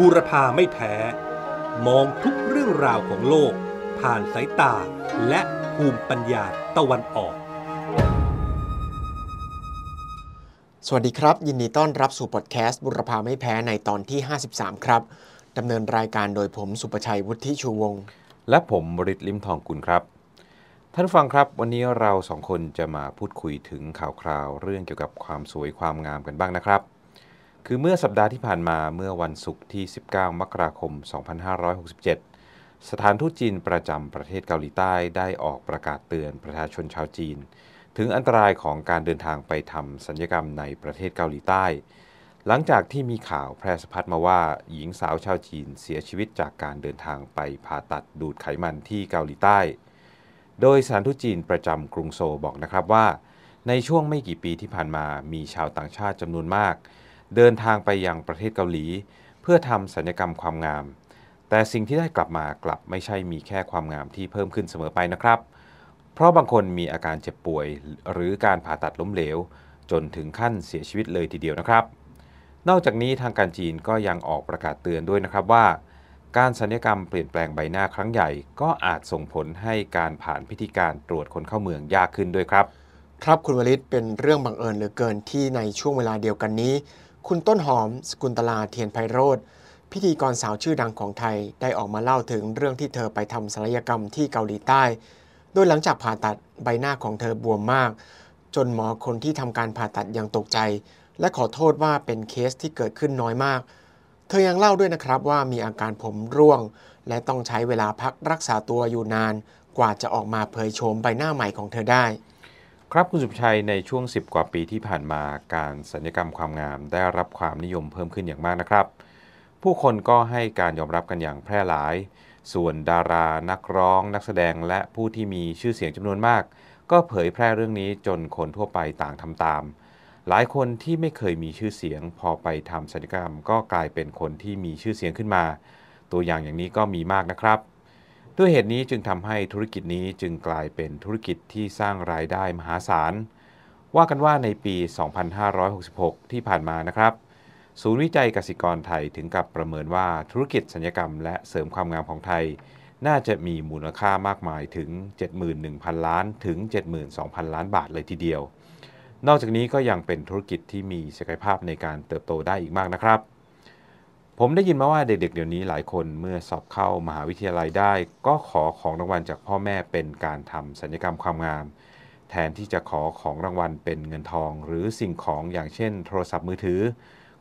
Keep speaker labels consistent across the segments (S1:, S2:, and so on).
S1: บูรพาไม่แพ้ มองทุกเรื่องราวของโลก ผ่านสายตาและภูมิปัญญาตะวันออก
S2: สวัสดีครับ ยินดีต้อนรับสู่พอดแคสต์บุรพาไม่แพ้ในตอนที่ 53 ครับดำเนินรายการโดยผมสุประชัยวุฒิชูวงศ์
S3: และผมบริษลิมทองกุลครับ ท่านผู้ฟังครับวันนี้เราสองคนจะมาพูดคุยถึงข่าวคราวเรื่องเกี่ยวกับความสวยความงามกันบ้างนะครับ คือเมื่อสัปดาห์ที่ผ่านมาเมื่อวันศุกร์ที่ 19 มกราคม 2567 สถานทูตจีนประจำประเทศเกาหลีใต้ได้ออกประกาศเตือนประชาชนชาวจีน ถึงอันตรายของการเดินทางไปทำสัญญกรรมในประเทศเกาหลีใต้ หลังจากที่มีข่าวแพร่สะพัดมาว่า หญิงสาวชาวจีนเสียชีวิตจากการเดินทางไปผ่าตัดดูดไขมันที่เกาหลีใต้ โดยสถานทูตจีนประจำกรุงโซลบอกนะครับว่า ในช่วงไม่กี่ปีที่ผ่านมามีชาวต่างชาติจำนวนมาก เดินทางไปยังประเทศเกาหลี เพื่อทำสัญญกรรมความงาม แต่สิ่งที่ได้กลับมากลับไม่ใช่มีแค่ความงามที่เพิ่มขึ้นเสมอไปนะครับ เพราะบางคนมีอาการเจ็บป่วย หรือการผ่าตัดล้มเหลว จนถึงขั้นเสียชีวิตเลยทีเดียวนะครับ นอกจากนี้ทางการจีนก็ยังออกประกาศเตือนด้วยนะครับว่าการสัญญกรรมเปลี่ยนแปลงใบหน้าครั้งใหญ่ ก็อาจส่งผลให้การผ่านพิธีการตรวจคนเข้าเมืองยากขึ้นด้วยครับ
S2: ครับคุณวลิตเป็นเรื่องบังเอิญเหลือเกินที่ในช่วงเวลาเดียวกันนี้ คุณต้นหอม สกุลตลาเทียนไพโรธพิธีกรสาวชื่อดังของไทยได้ออกมาเล่าถึงเรื่องที่เธอไปทำศัลยกรรมที่เกาหลีใต้ โดยหลังจากผ่าตัดใบหน้าของเธอบวมมาก จนหมอคนที่ทำการผ่าตัดยังตกใจ และขอโทษว่าเป็นเคสที่เกิดขึ้นน้อยมาก เธอยังเล่าด้วยนะครับว่ามีอาการผมร่วง และต้องใช้เวลาพักรักษาตัวอยู่นาน กว่าจะออกมาเผยโฉมใบหน้าใหม่ของเธอได้
S3: ครับคุณสุภชัยในช่วง 10 กว่าปีที่ผ่านมาการสัญญกรรมความงามได้รับความนิยมเพิ่มขึ้นอย่างมากนะครับ ผู้คนก็ให้การยอมรับกันอย่างแพร่หลาย ส่วนดารานักร้อง นักแสดงและผู้ที่มีชื่อเสียงจำนวนมาก ก็เผยแพร่เรื่องนี้จนคนทั่วไปต่างทำตาม หลายคนที่ไม่เคยมีชื่อเสียง พอไปทำศัลยกรรม ก็กลายเป็นคนที่มีชื่อเสียงขึ้นมา ตัวอย่างอย่างนี้ก็มีมากนะครับ ด้วยเหตุนี้จึงทำให้ธุรกิจนี้จึงกลายเป็นธุรกิจที่สร้างรายได้มหาศาล ว่ากันว่าในปี 2566 ที่ผ่านมานะครับ ศูนย์วิจัยกสิกรไทยถึงกับประเมินว่าธุรกิจสัญญกรรมและเสริมความงามของไทย น่าจะมีมูลค่ามากมายถึง 71,000 ล้านถึง 72,000 ล้านบาทเลยทีเดียว นอกจากนี้ก็ยังเป็นธุรกิจที่มีศักยภาพในการเติบโตได้อีกมากนะครับ ผมได้ยินมาว่าเด็กๆเดี๋ยวนี้หลายคนเมื่อสอบเข้ามหาวิทยาลัยได้ ก็ขอของรางวัลจากพ่อแม่เป็นการทำสัญญกรรมความงาม แทนที่จะขอของรางวัลเป็นเงินทอง หรือสิ่งของอย่างเช่น โทรศัพท์มือถือ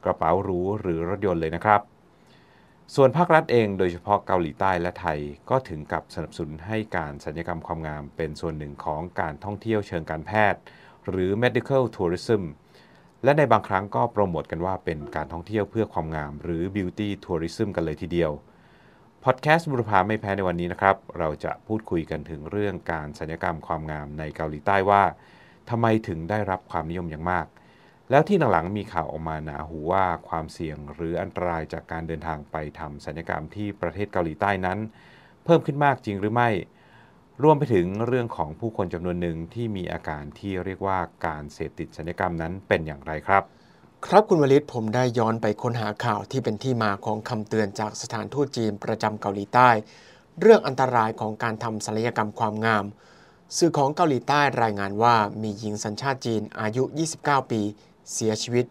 S3: กระเป๋าหรูหรือรถยนต์เลยนะครับ ส่วนภาครัฐเองโดยเฉพาะเกาหลีใต้และไทยก็ถึงกับสนับสนุนให้การสัญญกรรมความงาม เป็นส่วนหนึ่งของการท่องเที่ยวเชิงการแพทย์ หรือ medical tourism และในบางครั้งก็โปรโมทกันว่าเป็นการท่องเที่ยวเพื่อความงาม หรือ beauty tourism กันเลยทีเดียว พอดแคสต์บุรพาไม่แพ้ในวันนี้นะครับ เราจะพูดคุยกันถึงเรื่องการสัญญกรรมความงามในเกาหลีใต้ว่าทำไมถึงได้รับความนิยมอย่างมาก แล้วที่หลังๆมีข่าวออกมาหนาหูว่าความเสี่ยงหรืออันตรายจากการเดินทางไปทำสัญญกรรมที่ประเทศเกาหลีใต้นั้น เพิ่มขึ้นมากจริงหรือไม่ รวมไปถึงเรื่องของผู้คนจำนวนหนึ่งที่มีอาการที่เรียกว่าการเสพติดสัญญกรรมนั้นเป็นอย่างไรครับ
S2: ครับคุณวลิตผมได้ย้อนไปค้นหาข่าวที่เป็นที่มาของคำเตือนจากสถานทูตจีนประจำเกาหลีใต้ เรื่องอันตรายของการทำศัลยกรรมความงาม สื่อของเกาหลีใต้รายงานว่ามีหญิงสัญชาติจีนอายุ 29 ปี เสียชีวิต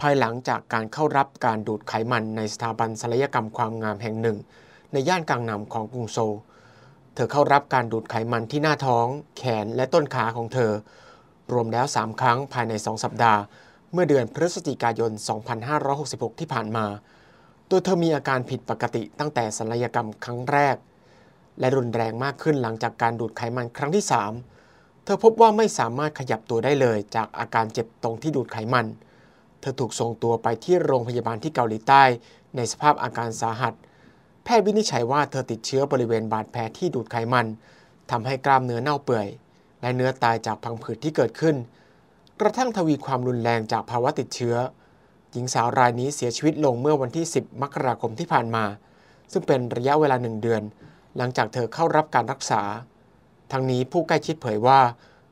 S2: ภายหลังจากการเข้ารับการดูดไขมันในสถาบันศัลยกรรมความงามแห่งหนึ่ง ในย่านกลางนำของกรุงโซล ธอเข้ารับการดูดไขมันที่หน้าท้อง แขนและต้นขาของเธอ รวมแล้ว 3 ครั้งภายใน 2 สัปดาห์ เมื่อเดือนพฤศจิกายน 2566 ที่ผ่านมาตัวเธอมีอาการผิดปกติตั้งแต่ศัลยกรรมครั้งแรก และรุนแรงมากขึ้นหลังจากการดูดไขมันครั้งที่ 3 เธอพบว่าไม่สามารถขยับตัวได้เลยจากอาการเจ็บตรงที่ดูดไขมัน เธอถูกส่งตัวไปที่โรงพยาบาลที่เกาหลีใต้ ในสภาพอาการสาหัส ทย์วินิจฉัยว่าเธอติดเชื้อบริเวณบาดแผลที่ดูดไขมันทำให้กล้ามเนื้อเน่าเปื่อย และเนื้อตายจากพังผืดที่เกิดขึ้น กระทั่งทวีความรุนแรงจากภาวะติดเชื้อ หญิงสาวรายนี้เสียชีวิตลงเมื่อวันที่ 10 มกราคมที่ผ่านมา ซึ่งเป็นระยะเวลาหนึ่งเดือน หลังจากเธอเข้ารับการรักษา ทั้งนี้ผู้ใกล้ชิดเผยว่า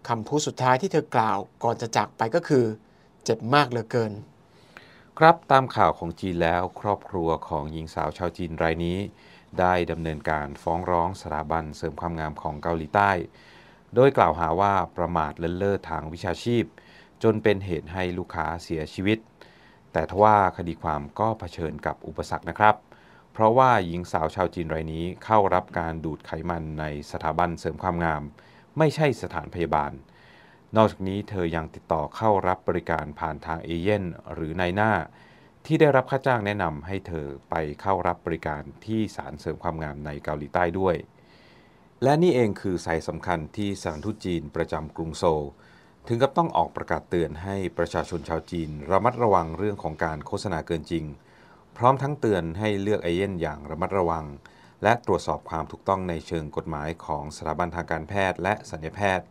S2: คำพูดสุดท้ายที่เธอกล่าวก่อนจะจากไปก็คือ เจ็บมากเหลือเกิน
S3: ครับตามข่าวของจีนแล้วครอบครัวของหญิงสาวชาวจีนรายนี้ ได้ดำเนินการฟ้องร้องสถาบันเสริมความงามของเกาหลีใต้ โดยกล่าวหาว่าประมาทเลินเล่อทางวิชาชีพ จนเป็นเหตุให้ลูกค้าเสียชีวิต แต่ทว่าคดีความก็เผชิญกับอุปสรรคนะครับ เพราะว่าหญิงสาวชาวจีนรายนี้เข้ารับการดูดไขมันในสถาบันเสริมความงาม ไม่ใช่สถานพยาบาล นอกจากนี้เธอยังติดต่อเข้ารับบริการผ่านทางเอเย่นหรือนายหน้า ที่ได้รับค่าจ้างแนะนำให้เธอไปเข้ารับบริการที่สารเสริมความงามในเกาหลีใต้ด้วย และนี่เองคือสายสำคัญที่สถานทูตจีนประจำกรุงโซลถึงกับต้องออกประกาศเตือนให้ประชาชนชาวจีน ระมัดระวังเรื่องของการโฆษณาเกินจริง พร้อมทั้งเตือนให้เลือกเอเย่นอย่างระมัดระวัง และตรวจสอบความถูกต้องในเชิงกฎหมายของสถาบันทางการแพทย์และสัญญแพทย์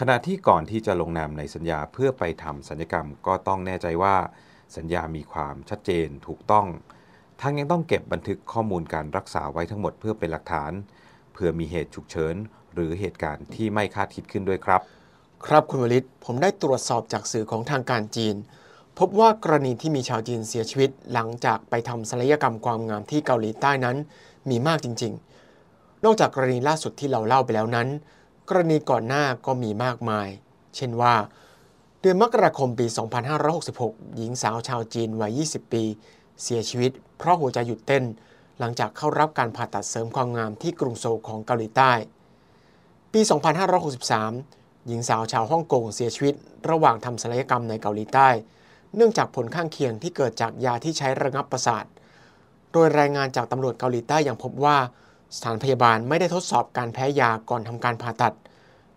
S3: ขณะที่ก่อนที่จะลงนามในสัญญาเพื่อไปทำสัญญกรรมก็ต้องแน่ใจว่า สัญญามีความชัดเจนถูกต้อง ทั้งยังต้องเก็บบันทึกข้อมูลการรักษาไว้ทั้งหมดเพื่อเป็นหลักฐาน เพื่อมีเหตุฉุกเฉินหรือเหตุการณ์ที่ไม่คาดคิดขึ้นด้วยครับ
S2: ครับคุณวลิตผมได้ตรวจสอบจากสื่อของทางการจีน พบว่ากรณีที่มีชาวจีนเสียชีวิต หลังจากไปทำศัลยกรรมความงามที่เกาหลีใต้นั้น มีมากจริง ๆ นอกจากกรณีล่าสุดที่เราเล่าไปแล้วนั้น กรณีก่อนหน้าก็มีมากมาย เช่นว่า เดือนมกราคมปี 2566 หญิงสาวชาวจีนวัย 20 ปี เสียชีวิต เพราะหัวใจหยุดเต้น หลังจากเข้ารับการผ่าตัดเสริมความงามที่กรุงโซลของเกาหลีใต้ ปี 2563 หญิงสาวชาวฮ่องกงเสียชีวิต ระหว่างทำศัลยกรรมในเกาหลีใต้ เนื่องจากผลข้างเคียงที่เกิดจากยาที่ใช้ระงับประสาท โดยรายงานจากตำรวจเกาหลีใต้ยังพบว่า สถานพยาบาลไม่ได้ทดสอบการแพ้ยาก่อนทำการผ่าตัด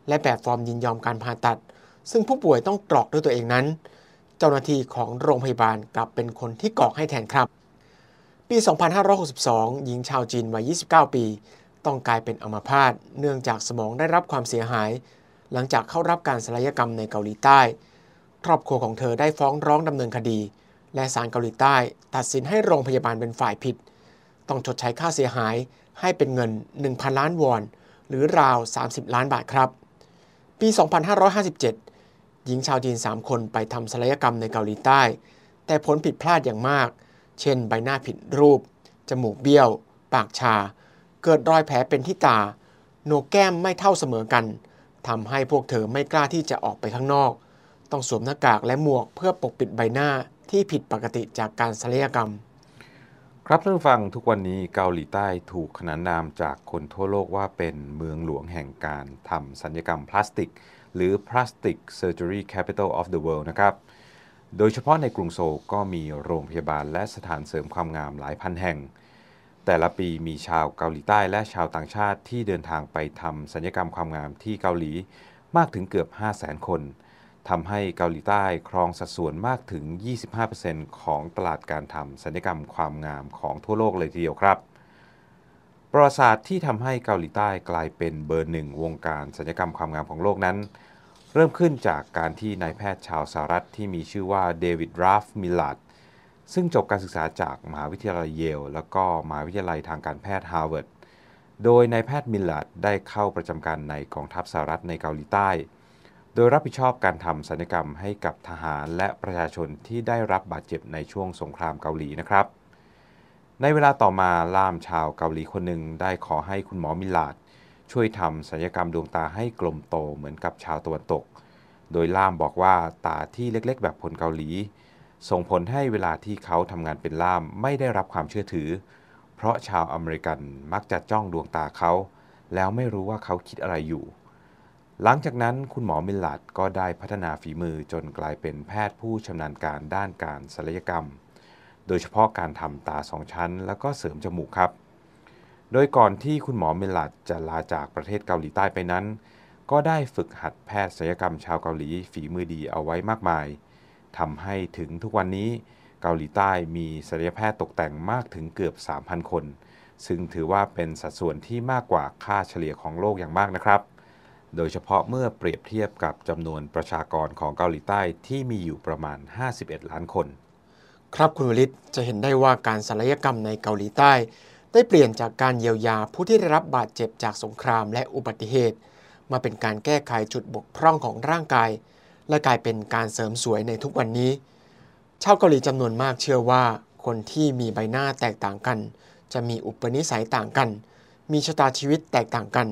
S2: และแบบฟอร์มยินยอมการผ่าตัด ซึ่งผู้ป่วยต้องกรอกด้วยตัวเองนั้น เจ้าหน้าที่ของโรงพยาบาลกลับเป็นคนที่กรอกให้แทนครับ ปี 2562 หญิงชาวจีนวัย 29 ปี ต้องกลายเป็นอัมพาตเนื่องจากสมองได้รับความเสียหาย หลังจากเข้ารับการศัลยกรรมในเกาหลีใต้ ครอบครัวของเธอได้ฟ้องร้องดำเนินคดี และศาลเกาหลีใต้ ตัดสินให้โรงพยาบาลเป็นฝ่ายผิด ต้องชดใช้ค่าเสียหายให้เป็นเงิน 1,000 ล้านวอน หรือราว 30 ล้านบาทครับ ปี 2557 หญิงชาวจีน 3 คนไปทำศัลยกรรมในเกาหลีใต้ แต่ผลผิดพลาดอย่างมาก เช่นใบหน้าผิดรูป จมูกเบี้ยว ปากชา เกิดรอยแผลเป็นที่ตา โหนกแก้มไม่เท่าเสมอกันทำให้พวกเธอไม่กล้าที่จะออกไปข้างนอก ต้องสวมหน้ากากและหมวกเพื่อปกปิดใบหน้าที่ผิดปกติจากการศัลยกรรม
S3: ครับท่านฟังทุกวันนี้เกาหลีใต้ถูกขนานนามจากคนทั่วโลกว่าเป็นเมืองหลวงแห่งการทำสัญญกรรมพลาสติก หรือ Plastic Surgery Capital of the World นะครับ โดยเฉพาะในกรุงโซลก็มีโรงพยาบาลและสถานเสริมความงามหลายพันแห่ง แต่ละปีมีชาวเกาหลีใต้และชาวต่างชาติที่เดินทางไปทำสัญญกรรมความงามที่เกาหลีมากถึงเกือบ 5 0 0 0 0 0 คน ทำให้เกาหลีใต้ครองสัดส่วนมากถึง 25%ของตลาดการทำศัลยกรรมความงามของทั่วโลกเลยทีเดียวครับประวัติศาสตร์ที่ทำให้เกาหลีใต้กลายเป็นเบอร์หนึ่งวงการศัลยกรรมความงามของโลกนั้น เริ่มขึ้นจากการที่นายแพทย์ชาวสหรัฐที่มีชื่อว่าเดวิดราล์ฟมิลลาร์ดซึ่งจบการศึกษาจากมหาวิทยาลัยเยล แล้วก็มหาวิทยาลัยทางการแพทย์ฮาร์วาร์ดโดยนายแพทย์มิลลัดได้เข้าประจำการในกองทัพสหรัฐในเกาหลีใต้ โดยรับผิดชอบการทำศัลยกรรมให้กับทหารและประชาชนที่ได้รับบาดเจ็บในช่วงสงครามเกาหลีนะครับ ในเวลาต่อมาล่ามชาวเกาหลีคนหนึ่งได้ขอให้คุณหมอมิลาด ช่วยทำศัลยกรรมดวงตาให้กลมโตเหมือนกับชาวตะวันตก โดยล่ามบอกว่าตาที่เล็กๆ แบบคนเกาหลี ส่งผลให้เวลาที่เขาทำงานเป็นล่ามไม่ได้รับความเชื่อถือ เพราะชาวอเมริกันมักจะจ้องดวงตาเขา แล้วไม่รู้ว่าเขาคิดอะไรอยู่ หลังจากนั้นคุณหมอมิลลัดก็ได้พัฒนาฝีมือจนกลายเป็นแพทย์ผู้ชำนาญการด้านการศัลยกรรม โดยเฉพาะการทำตาสองชั้น แล้วก็เสริมจมูกครับ โดยก่อนที่คุณหมอมิลลัดจะลาจากประเทศเกาหลีใต้ไปนั้น ก็ได้ฝึกหัดแพทย์ศัลยกรรมชาวเกาหลีฝีมือดีเอาไว้มากมายทำให้ถึงทุกวันนี้เกาหลีใต้มีศัลยแพทย์ตกแต่งมากถึงเกือบ 3,000 คน ซึ่งถือว่าเป็นสัดส่วนที่มากกว่าค่าเฉลี่ยของโลกอย่างมากนะครับ โดยเฉพาะเมื่อเปรียบเทียบกับจำนวนประชากรของเกาหลีใต้ที่มีอยู่ประมาณ 51 ล้านคน
S2: ครับคุณวลิตจะเห็นได้ว่าการศัลยกรรมในเกาหลีใต้ ได้เปลี่ยนจากการเยียวยาผู้ที่ได้รับบาดเจ็บจากสงครามและอุบัติเหตุ มาเป็นการแก้ไขจุดบกพร่องของร่างกาย และกลายเป็นการเสริมสวยในทุกวันนี้ ชาวเกาหลีจำนวนมากเชื่อว่า คนที่มีใบหน้าแตกต่างกัน จะมีอุปนิสัยต่างกัน มีชะตาชีวิตแตกต่างกัน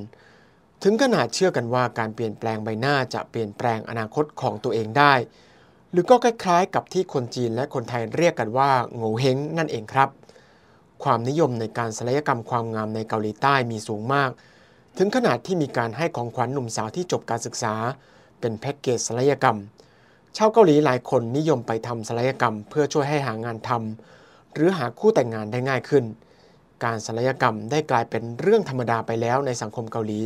S2: ถึงขนาดเชื่อกันว่าการเปลี่ยนแปลงใบหน้าจะเปลี่ยนแปลงอนาคตของตัวเองได้ หรือก็คล้ายๆ กับที่คนจีนและคนไทยเรียกกันว่าโง่เฮงนั่นเองครับ ความนิยมในการศัลยกรรมความงามในเกาหลีใต้มีสูงมาก ถึงขนาดที่มีการให้ของขวัญหนุ่มสาวที่จบการศึกษา เป็นแพ็กเกจศัลยกรรม ชาวเกาหลีหลายคนนิยมไปทำศัลยกรรม เพื่อช่วยให้หางานทำหรือหาคู่แต่งงานได้ง่ายขึ้น การศัลยกรรมได้กลายเป็นเรื่องธรรมดาไปแล้วในสังคมเกาหลี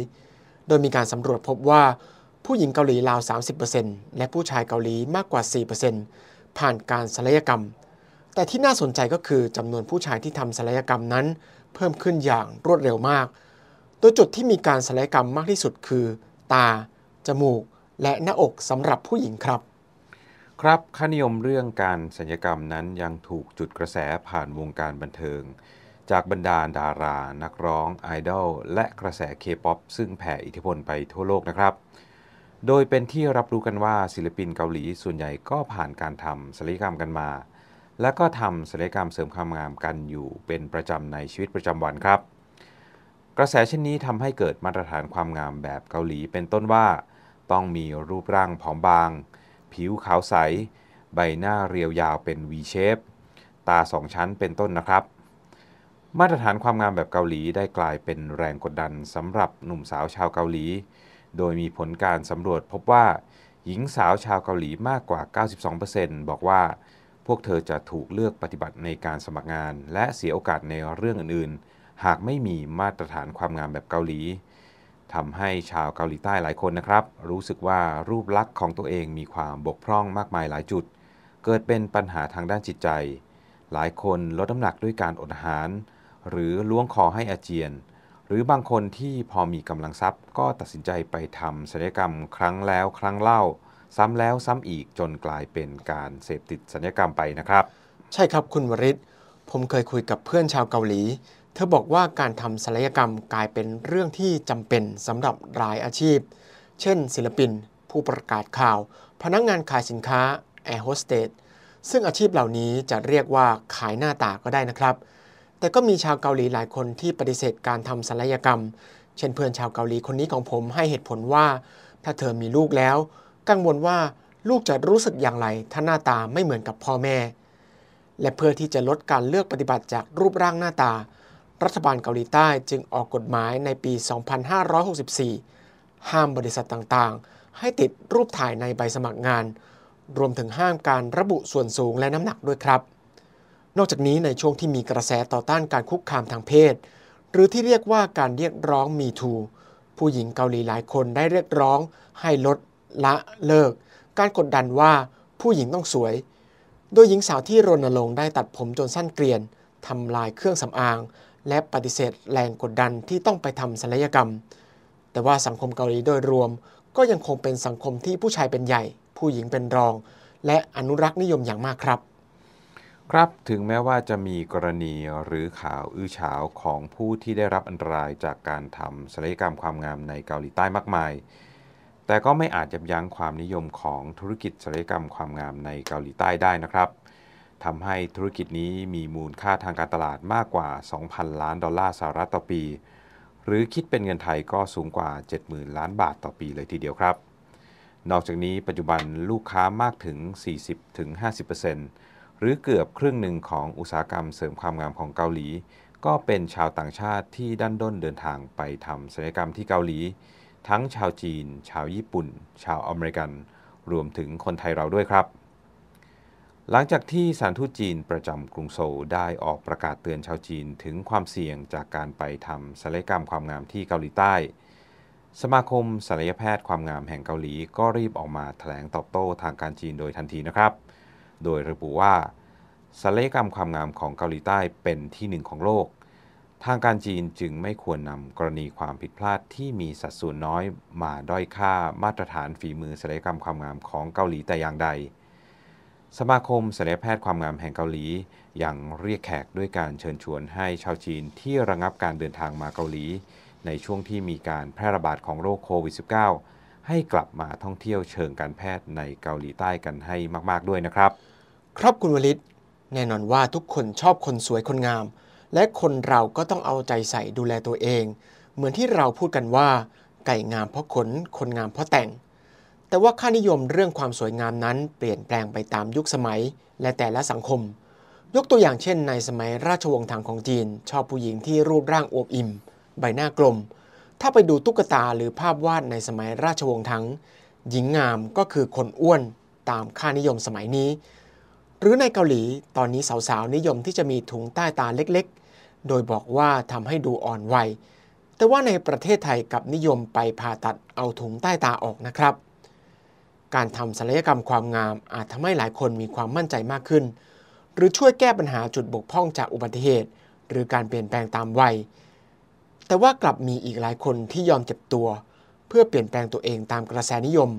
S2: โดยมีการสำรวจพบว่าผู้หญิงเกาหลีราว 30%และผู้ชายเกาหลีมากกว่า 4%ผ่านการศัลยกรรม แต่ที่น่าสนใจก็คือจำนวนผู้ชายที่ทำศัลยกรรมนั้น เพิ่มขึ้นอย่างรวดเร็วมาก โดยจุดที่มีการศัลยกรรมมากที่สุดคือ ตา จมูก และหน้าอกสำหรับผู้หญิงครับ
S3: ครับค่านิยมเรื่องการศัลยกรรมนั้นยังถูกจุดกระแสผ่านวงการบันเทิง จากบรรดาดารา นักร้อง ไอดอล และกระแสเคป๊อปซึ่งแผ่อิทธิพลไปทั่วโลกนะครับ โดยเป็นที่รับรู้กันว่าศิลปินเกาหลีส่วนใหญ่ก็ผ่านการทำศัลยกรรมกันมา และก็ทำศัลยกรรมเสริมความงามกันอยู่เป็นประจำในชีวิตประจำวันครับ กระแสเช่นนี้ทำให้เกิดมาตรฐานความงามแบบเกาหลีเป็นต้นว่า ต้องมีรูปร่างผอมบาง ผิวขาวใส ใบหน้าเรียวยาวเป็น V shape ตาสองชั้นเป็นต้นนะครับ มาตรฐานความงามแบบเกาหลีได้กลายเป็นแรงกดดันสำหรับหนุ่มสาวชาวเกาหลี โดยมีผลการสำรวจพบว่า หญิงสาวชาวเกาหลีมากกว่า 92%บอกว่า พวกเธอจะถูกเลือกปฏิบัติในการสมัครงาน และเสียโอกาสในเรื่องอื่น ๆ หากไม่มีมาตรฐานความงามแบบเกาหลีทำให้ชาวเกาหลีใต้หลายคนนะครับ รู้สึกว่ารูปลักษณ์ของตัวเองมีความบกพร่องมากมายหลายจุด เกิดเป็นปัญหาทางด้านจิตใจ หลายคนลดน้ำหนักด้วยการอดอาหาร หรือล้วงคอให้อาเจียน หรือบางคนที่พอมีกำลังทรัพย์ก็ตัดสินใจไปทำศัลยกรรมครั้งแล้วครั้งเล่า ซ้ำแล้วซ้ำอีกจนกลายเป็นการเสพติดศัลยกรรมไปนะครับ
S2: ใช่ครับคุณวริศผมเคยคุยกับเพื่อนชาวเกาหลี เธอบอกว่าการทำศัลยกรรมกลายเป็นเรื่องที่จำเป็นสำหรับหลายอาชีพ เช่น ศิลปิน ผู้ประกาศข่าว พนักงงานขายสินค้าแอร์โฮสเตสซึ่งอาชีพเหล่านี้จะเรียกว่าขายหน้าตาก็ได้นะครับ แต่ก็มีชาวเกาหลีหลายคนที่ปฏิเสธการทำศัลยกรรม เช่นเพื่อนชาวเกาหลีคนนี้ของผมให้เหตุผลว่า ถ้าเธอมีลูกแล้ว กังวลว่าลูกจะรู้สึกอย่างไร ถ้าหน้าตาไม่เหมือนกับพ่อแม่ และเพื่อที่จะลดการเลือกปฏิบัติจากรูปร่างหน้าตา รัฐบาลเกาหลีใต้จึงออกกฎหมายในปี 2564 ห้ามบริษัทต่างๆ ให้ติดรูปถ่ายในใบสมัครงาน รวมถึงห้ามการระบุส่วนสูงและน้ำหนักด้วยครับ นอกจากนี้ในช่วงที่มีกระแสต่อต้านการคุกคามทางเพศ หรือที่เรียกว่าการเรียกร้องมีทูผู้หญิงเกาหลีหลายคนได้เรียกร้องให้ลดละเลิก การกดดันว่าผู้หญิงต้องสวย โดยหญิงสาวที่รณรงค์ได้ตัดผมจนสั้นเกลียนทำลายเครื่องสำอาง และปฏิเสธแรงกดดันที่ต้องไปทำศัลยกรรม แต่ว่าสังคมเกาหลีโดยรวม ก็ยังคงเป็นสังคมที่ผู้ชายเป็นใหญ่ ผู้หญิงเป็นรอง และอนุรักษ์นิยมอย่างมากครับ
S3: ครับถึงแม้ว่าจะมีกรณีหรือข่าวอื้อฉาวของผู้ที่ได้รับอันตรายจากการทำศัลยกรรมความงามในเกาหลีใต้มากมาย แต่ก็ไม่อาจยับยั้งความนิยมของธุรกิจศัลยกรรมความงามในเกาหลีใต้ได้นะครับทำให้ธุรกิจนี้มีมูลค่าทางการตลาดมากกว่า 2,000 ล้านดอลลาร์สหรัฐต่อปี หรือคิดเป็นเงินไทยก็สูงกว่า 70,000 ล้านบาทต่อปีเลยทีเดียวครับ นอกจากนี้ปัจจุบันลูกค้ามากถึง 40-50% หรือเกือบครึ่งหนึ่งของอุตสาหกรรมเสริมความงามของเกาหลี ก็เป็นชาวต่างชาติที่ดันด้นเดินทางไปทำศัลยกรรมที่เกาหลี ทั้งชาวจีน ชาวญี่ปุ่น ชาวอเมริกัน รวมถึงคนไทยเราด้วยครับ หลังจากที่สถารทูตจีนประจำกรุงโซลได้ออกประกาศเตือนชาวจีนถึงความเสี่ยงจากการไปทำศัลยกรรมความงามที่เกาหลีใต้ สมาคมศัลยแพทย์ความงามแห่งเกาหลี ก็รีบออกมาแถลงตอบโต้ทางการจีนโดยทันทีนะครับ โดยระบุว่าศัลยกรรมความงามของเกาหลีใต้เป็นที่หนึ่งของโลก ทางการจีนจึงไม่ควรนำกรณีความผิดพลาดที่มีสัดส่วนน้อยมาด้อยค่ามาตรฐานฝีมือศัลยกรรมความงามของเกาหลีแต่อย่างใด สมาคมศัลยแพทย์ความงามแห่งเกาหลียังเรียกแขกด้วยการเชิญชวนให้ชาวจีนที่ระงับการเดินทางมาเกาหลี ในช่วงที่มีการแพร่ระบาดของโรคโควิด -19 ให้กลับมาท่องเที่ยวเชิงการแพทย์ในเกาหลีใต้กันให้มาก ๆ ด้วยนะครับ
S2: ครับคุณวลิตแน่นอนว่าทุกคนชอบคนสวยคนงาม และคนเราก็ต้องเอาใจใส่ดูแลตัวเอง เหมือนที่เราพูดกันว่า ไก่งามเพราะขน คนงามเพราะแต่ง แต่ว่าค่านิยมเรื่องความสวยงามนั้นเปลี่ยนแปลงไปตามยุคสมัยและแต่ละสังคม ยกตัวอย่างเช่น ในสมัยราชวงศ์ถังของจีน ชอบผู้หญิงที่รูปร่างอวบอิ่ม ใบหน้ากลม ถ้าไปดูตุ๊กตาหรือภาพวาดในสมัยราชวงศ์ถังหญิงงามก็คือคนอ้วนตามค่านิยมสมัยนี้ หรือในเกาหลีตอนนี้สาวๆ นิยมที่จะมีถุงใต้ตาเล็กๆ โดยบอกว่าทำให้ดูอ่อนวัย แต่ว่าในประเทศไทยกับนิยมไปผ่าตัดเอาถุงใต้ตาออกนะครับ การทำศัลยกรรมความงามอาจทำให้หลายคนมีความมั่นใจมากขึ้น หรือช่วยแก้ปัญหาจุดบกพร่องจากอุบัติเหตุ หรือการเปลี่ยนแปลงตามวัย แต่ว่ากลับมีอีกหลายคนที่ยอมเจ็บตัว เพื่อเปลี่ยนแปลงตัวเองตามกระแสนิยม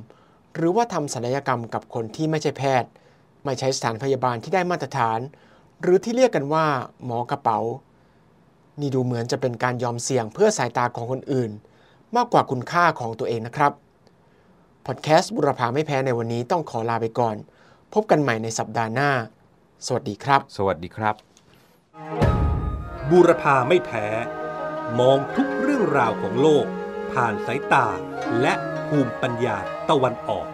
S2: หรือว่าทำศัลยกรรมกับคนที่ไม่ใช่แพทย์ ไม่ใช้สถานพยาบาลที่ได้มาตรฐาน หรือที่เรียกกันว่า หมอกระเป๋า นี่ดูเหมือนจะเป็นการยอมเสี่ยงเพื่อสายตาของคนอื่น มากกว่าคุณค่าของตัวเองนะครับพอดแคสต์บุรพาไม่แพ้ในวันนี้ต้องขอลาไปก่อน พบกันใหม่ในสัปดาห์หน้า สวัสดีครับ
S3: สวัสดีครับ
S1: บูรพาไม่แพ้ มองทุกเรื่องราวของโลก ผ่านสายตาและภูมิปัญญาตะวันออก